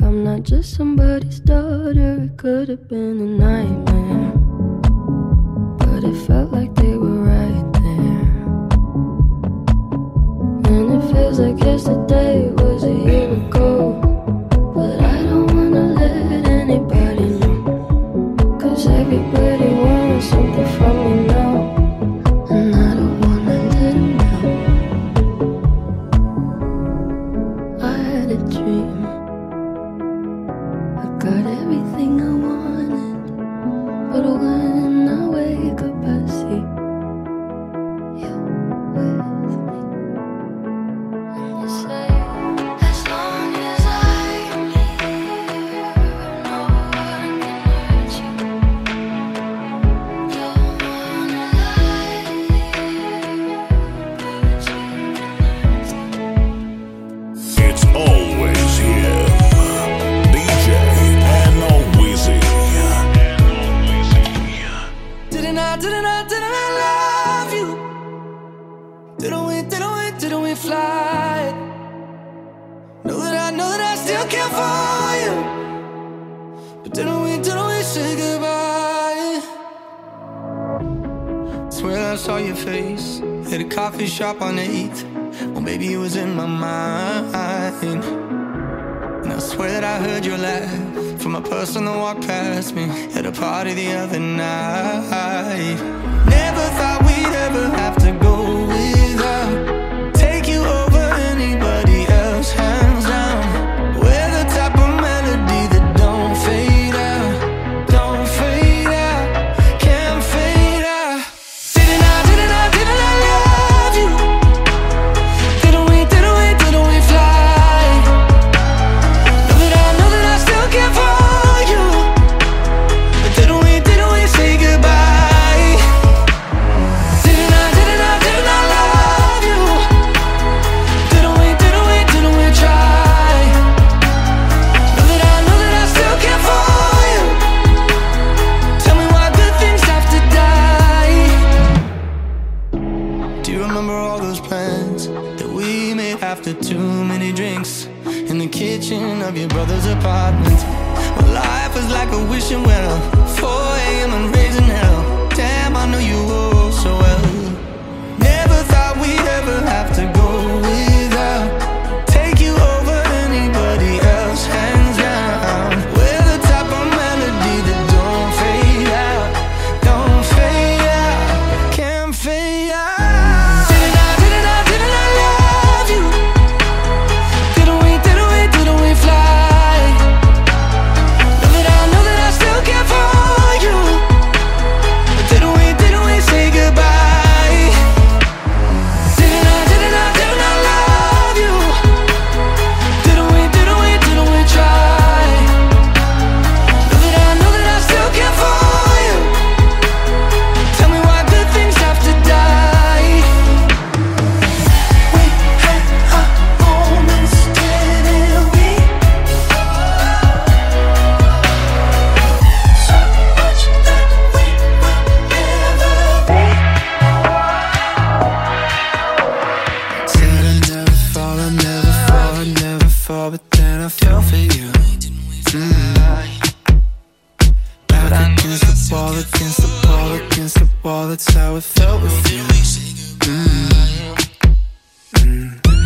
like I'm not just somebody's daughter. It could have been a nightmare, but it felt.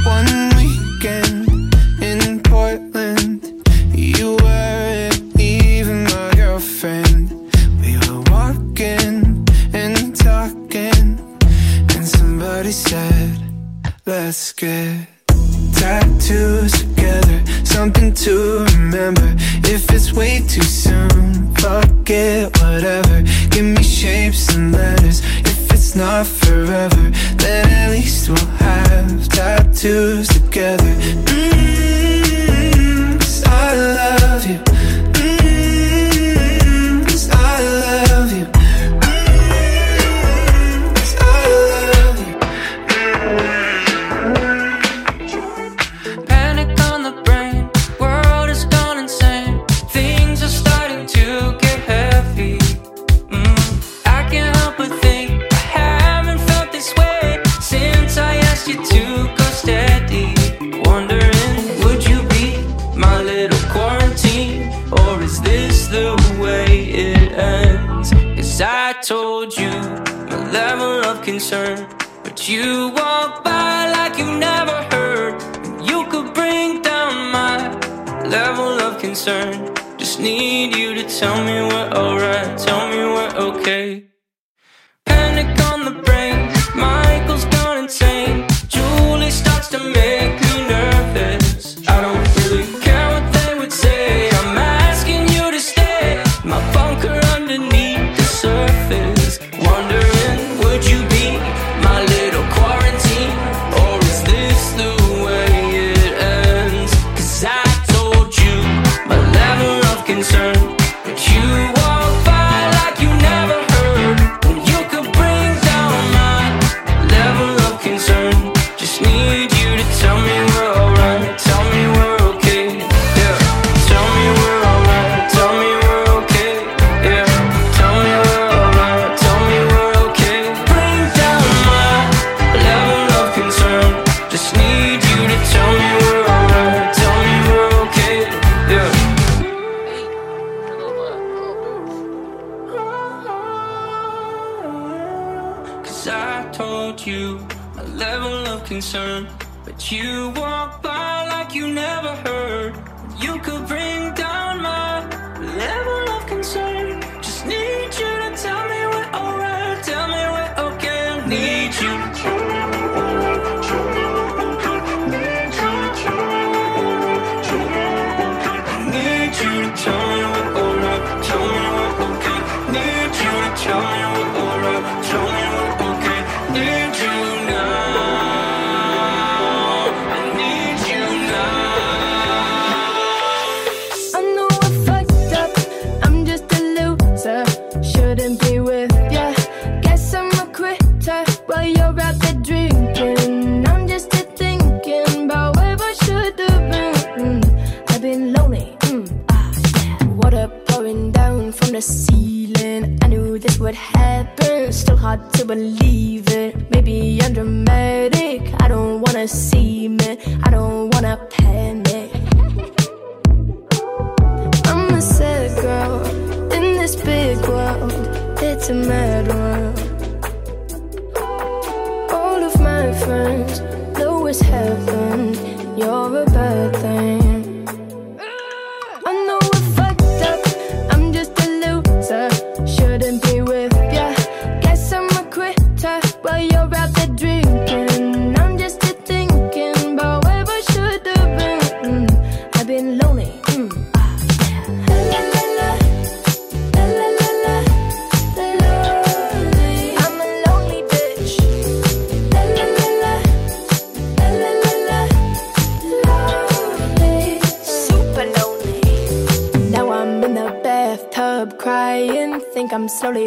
one Just need you to tell me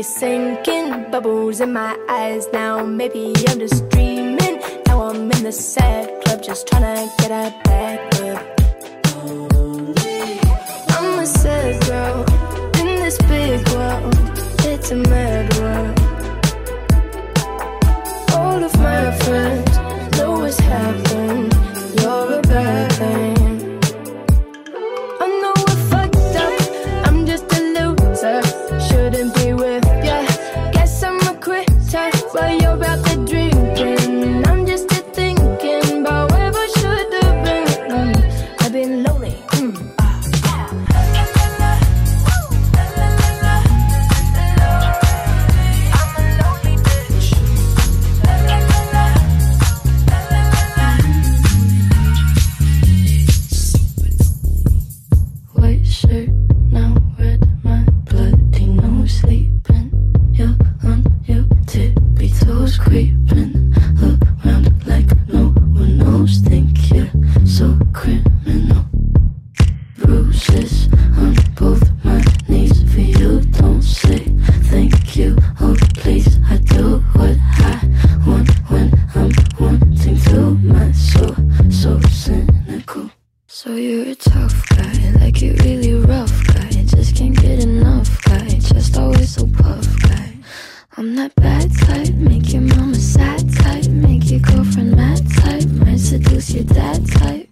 sinking, bubbles in my eyes now. Maybe I'm just dreaming. Now I'm in the sad club, just trying to get a back up. that type.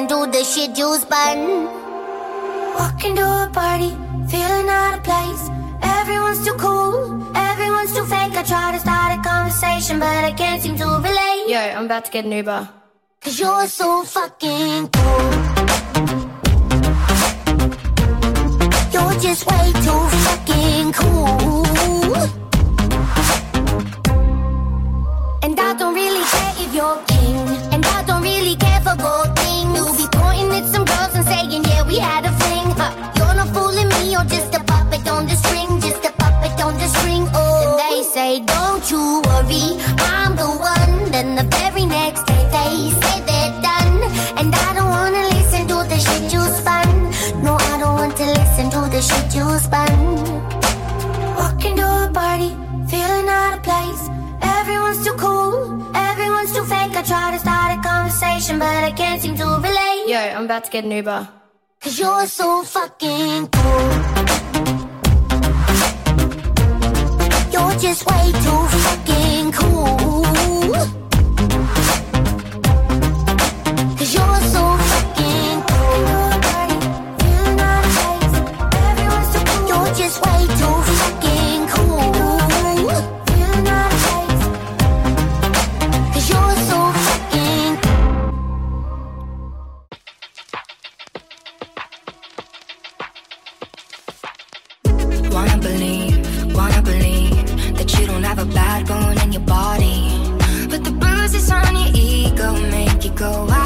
walking through the shit you spun. Walking to a party, feeling out of place. Everyone's too cool, everyone's too fake. I try to start a conversation, but I can't seem to relate. Yo, I'm about to get an Uber. Cause you're so fucking cool. You're just way too fucking cool. And I don't really care if you're king. And I don't really care for gold. on the string, just a puppet on the string. Oh, and they say, don't you worry, I'm the one. Then the very next day they say they're done, and I don't wanna listen to the shit you spun. No, I don't want to listen to the shit you spun. Walking to a party, feeling out of place. Everyone's too cool, everyone's too fake. I try to start a conversation, but I can't seem to relate. Yo, I'm about to get an Uber. Cause you're so fucking cool. You're just way too fucking cool. Cause you're so go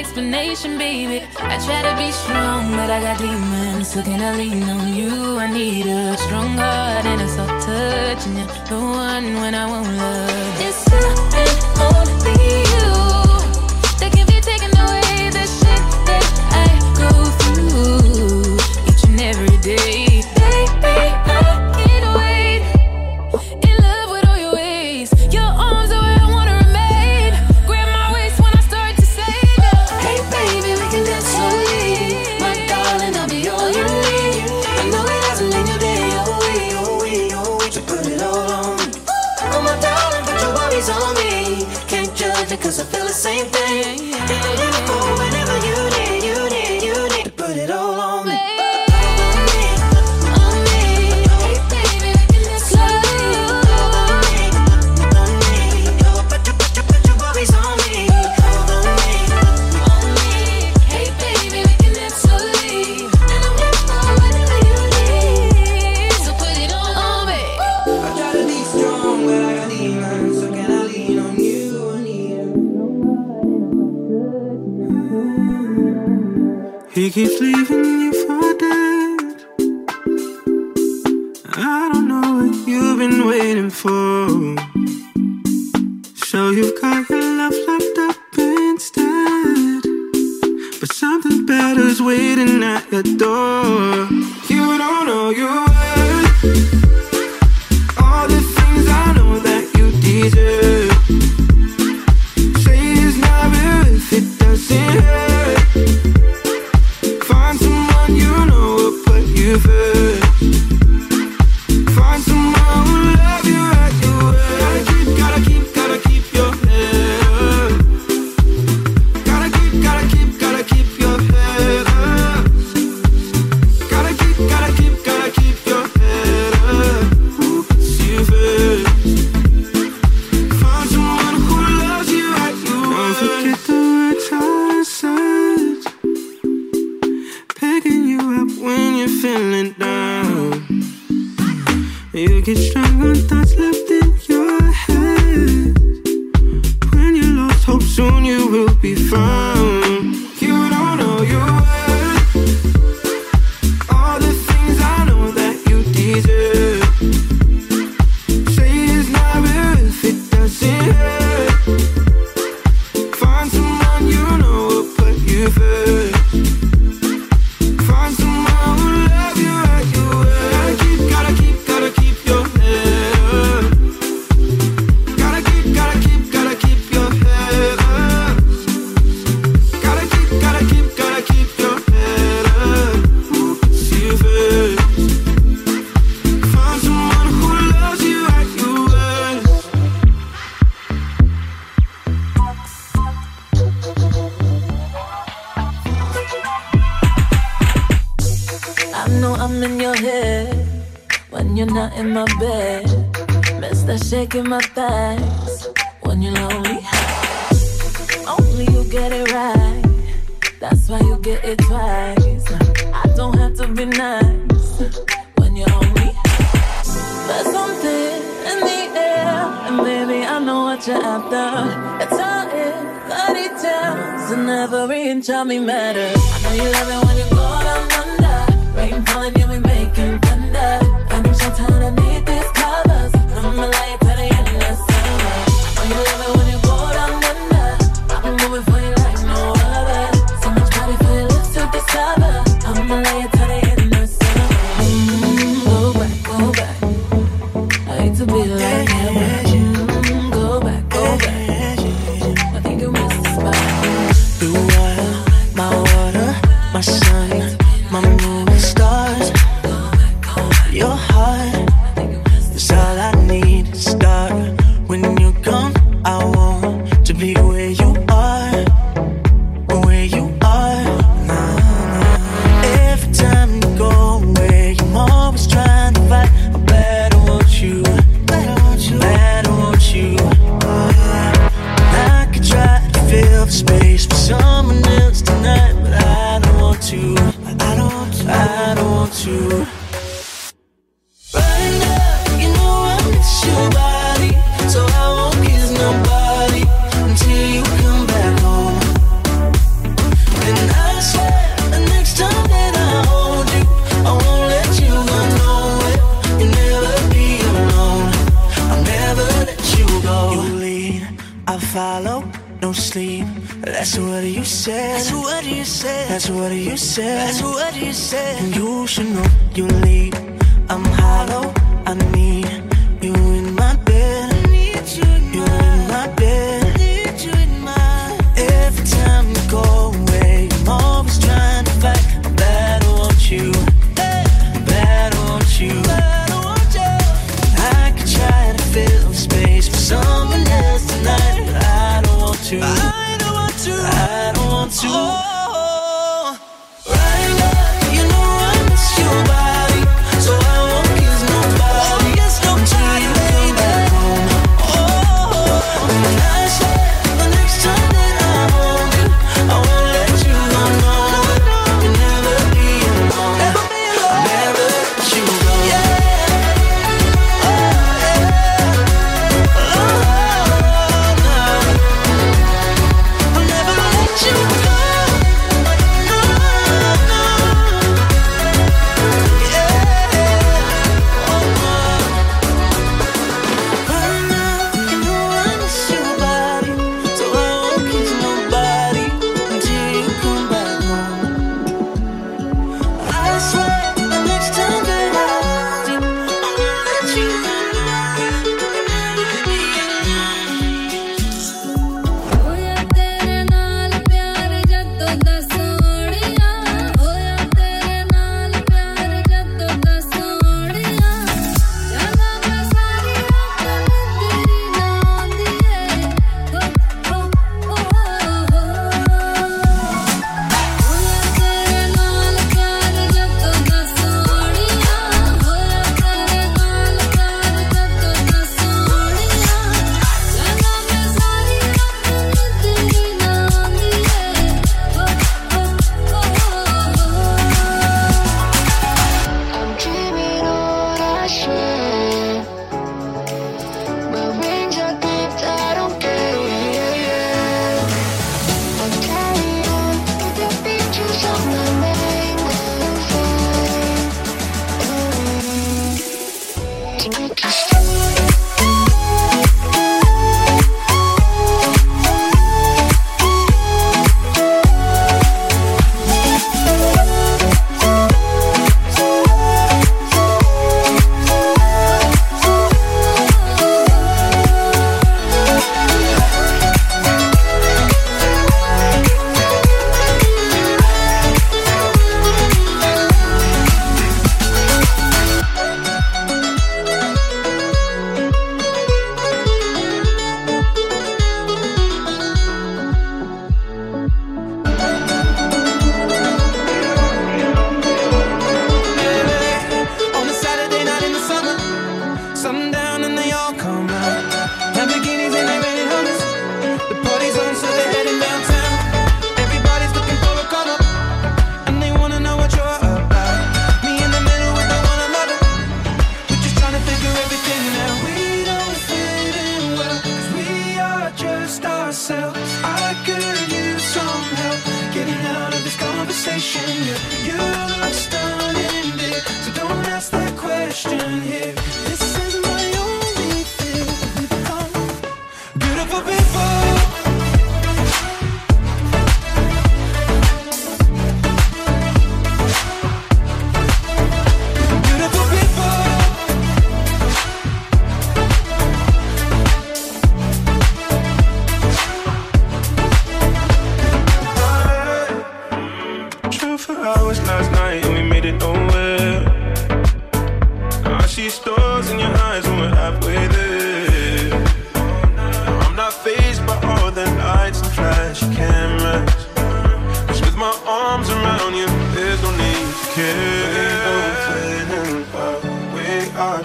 explanation, baby. I try to be strong, but I got demons. So can I lean on you? I need a strong heart and a soft touch, and you're the one when I won't love. It's not only you. what you're after. It's all in The details, and every inch of me matters. I know you love it when you go down under. Rain falling, and we making thunder. I'm so tired, I need this. you.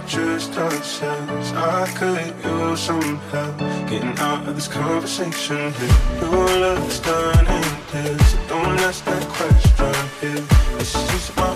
just ourselves. I could use some help getting out of this conversation here. Your is done and this, so don't ask that question here. This is my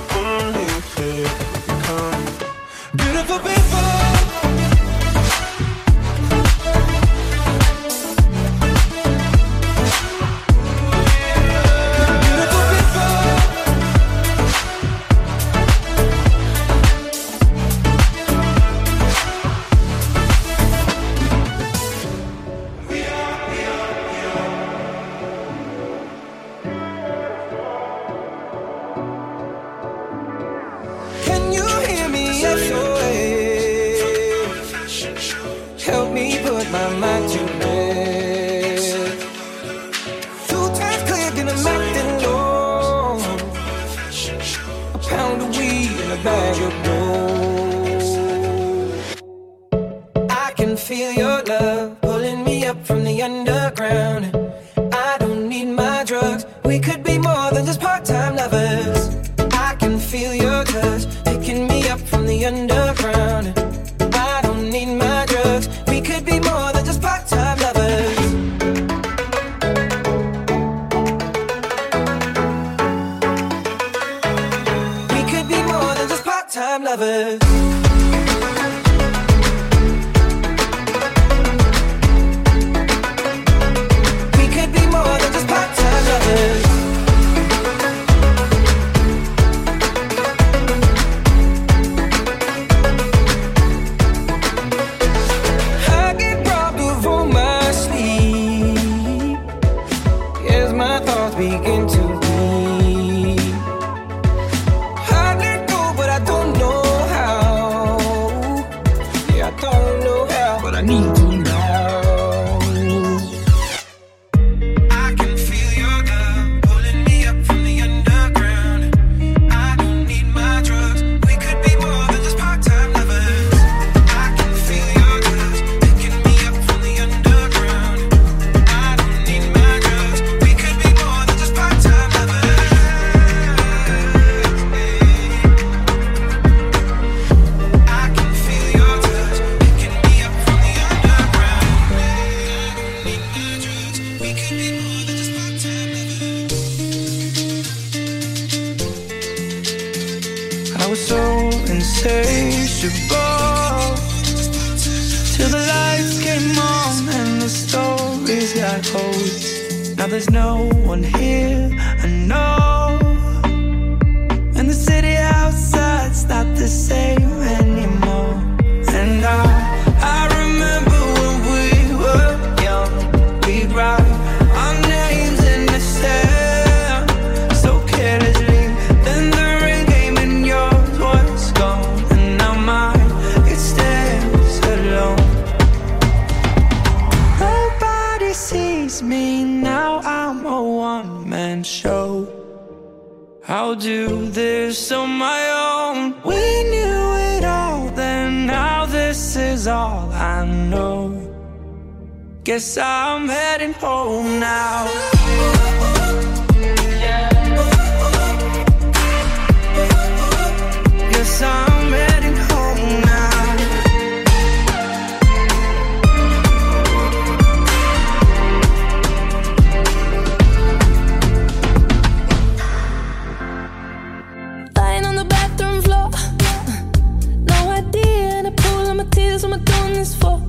is for.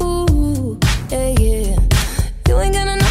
Ooh, yeah, yeah. You ain't gonna know.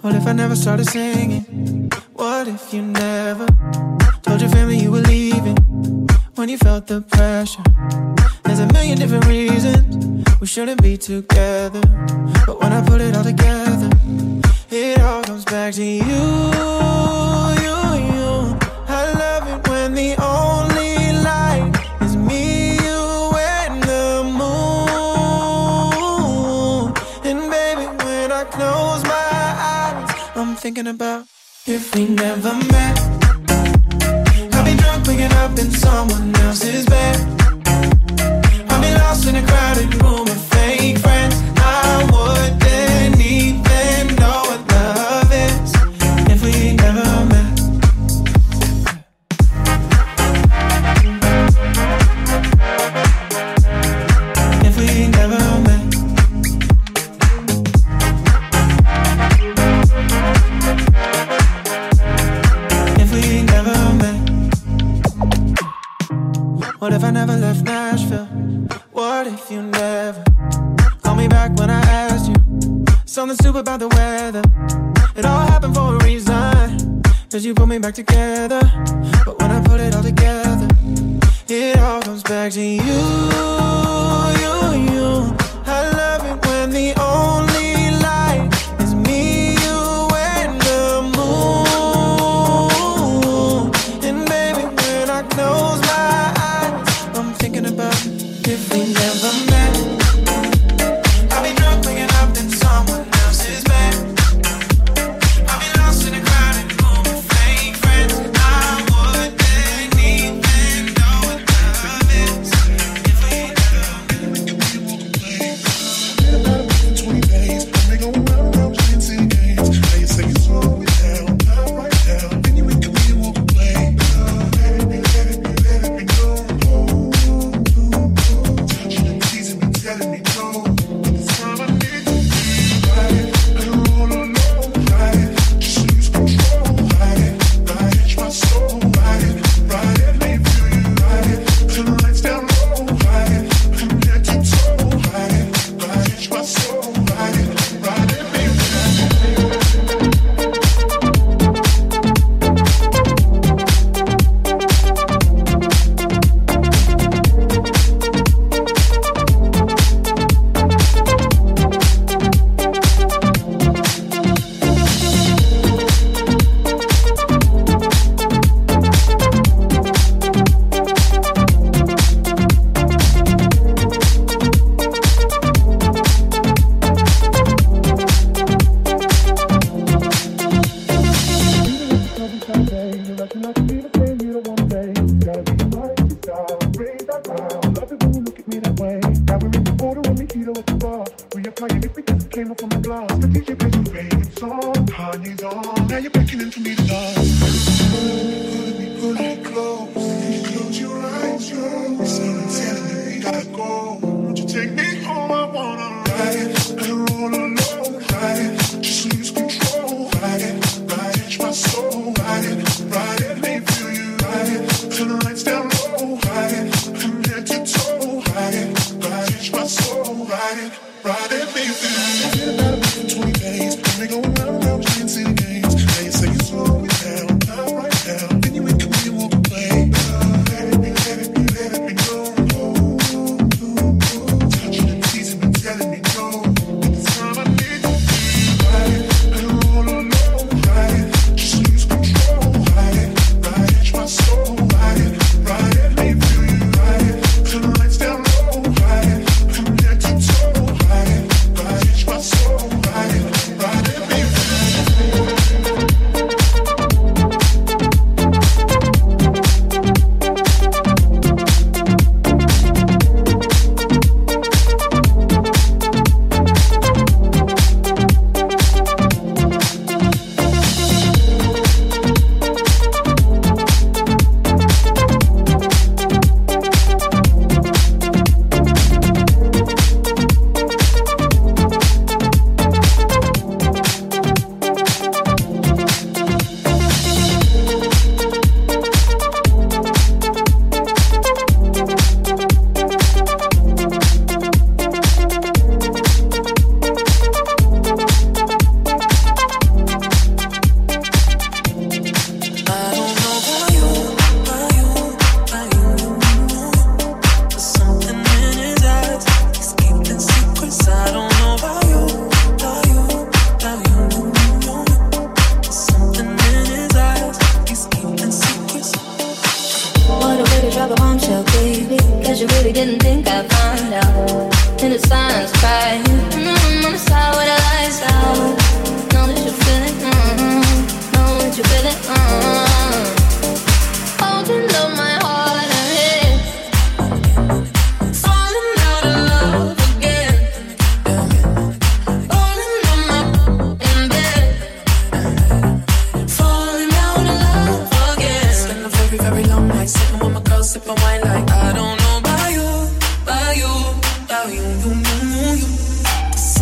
What if I never started singing? What if you never told your family you were leaving when you felt the pressure? There's a million different reasons we shouldn't be together. But when I put it all together, it all comes back to you thinking about if we never met?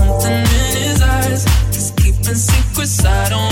Something in his eyes. He's keeping secrets. I don't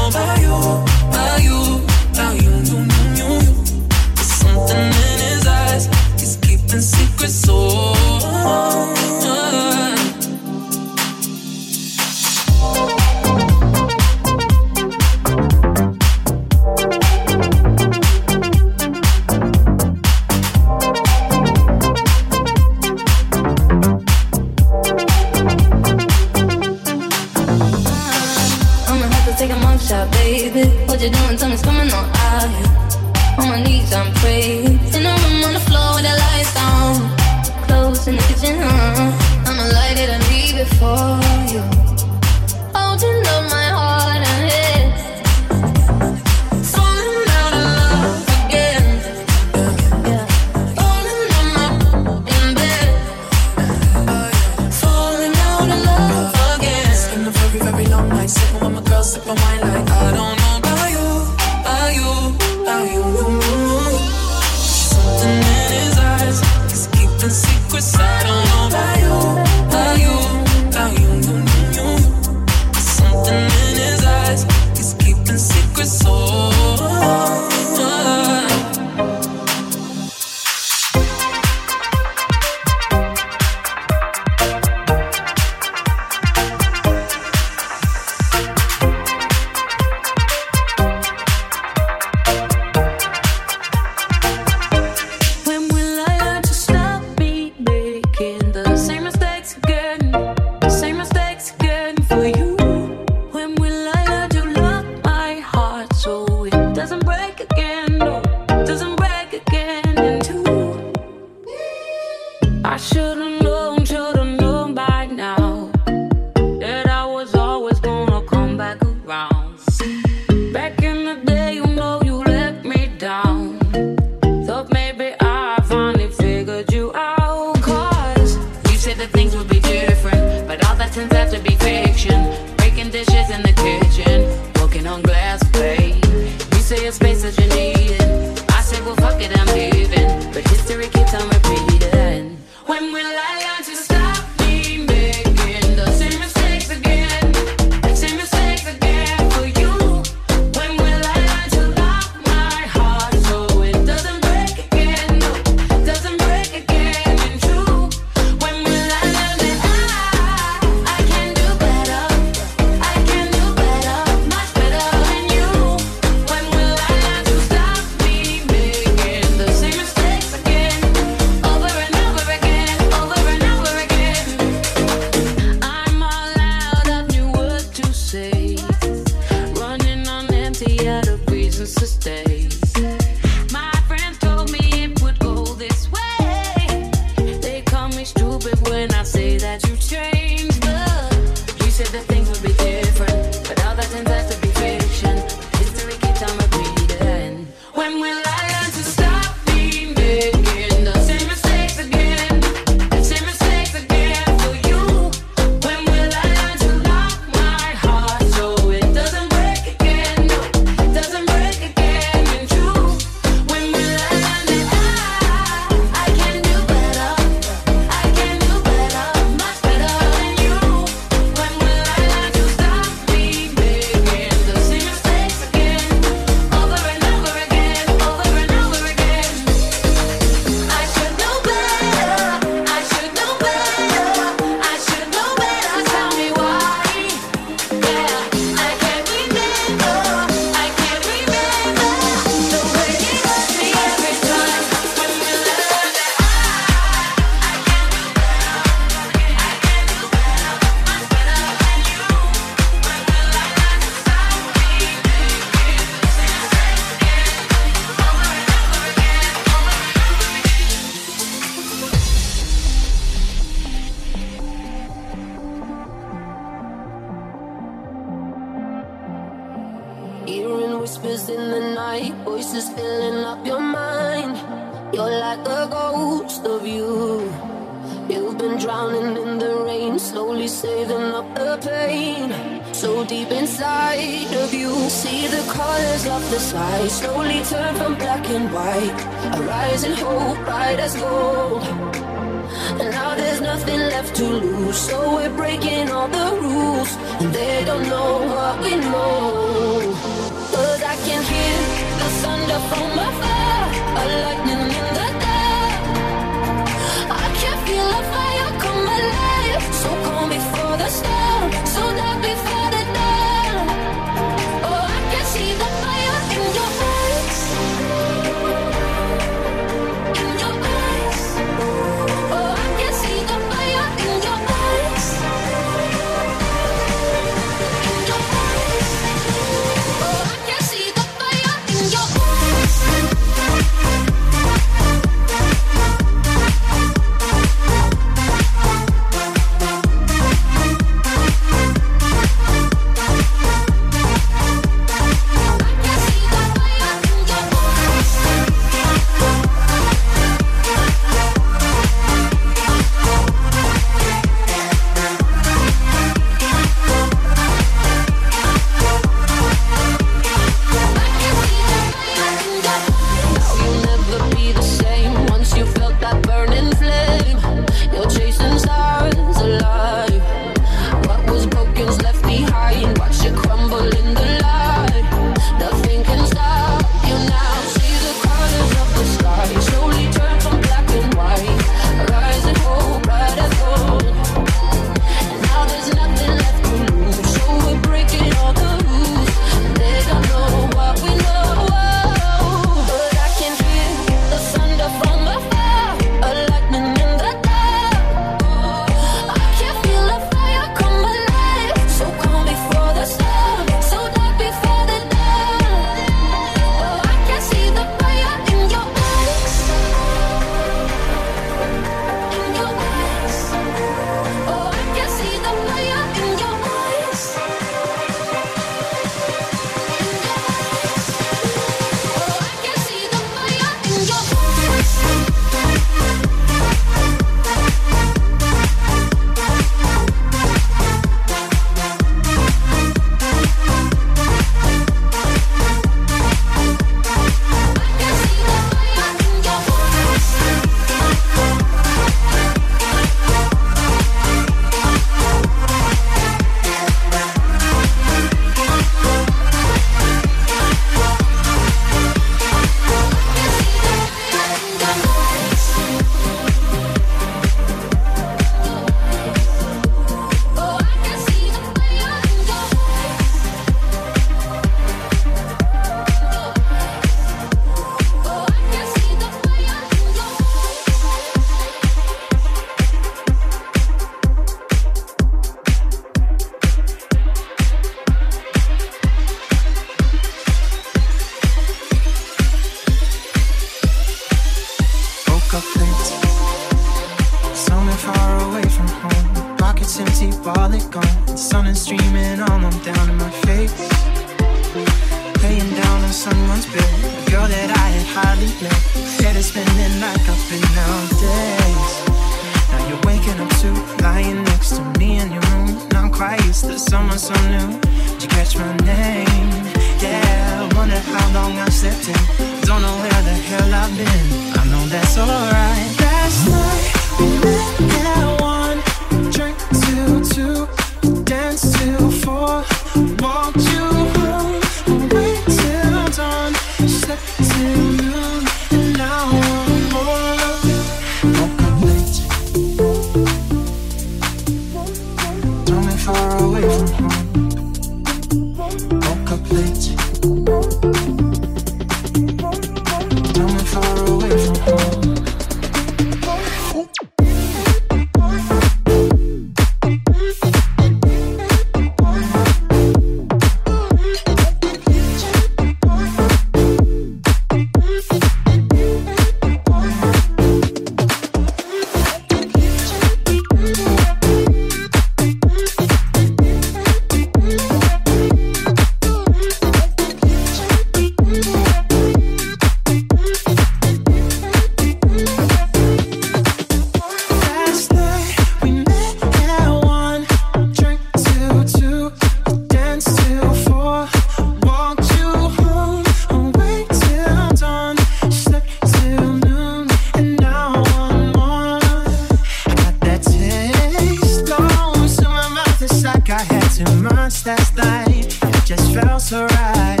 last night. It just felt so right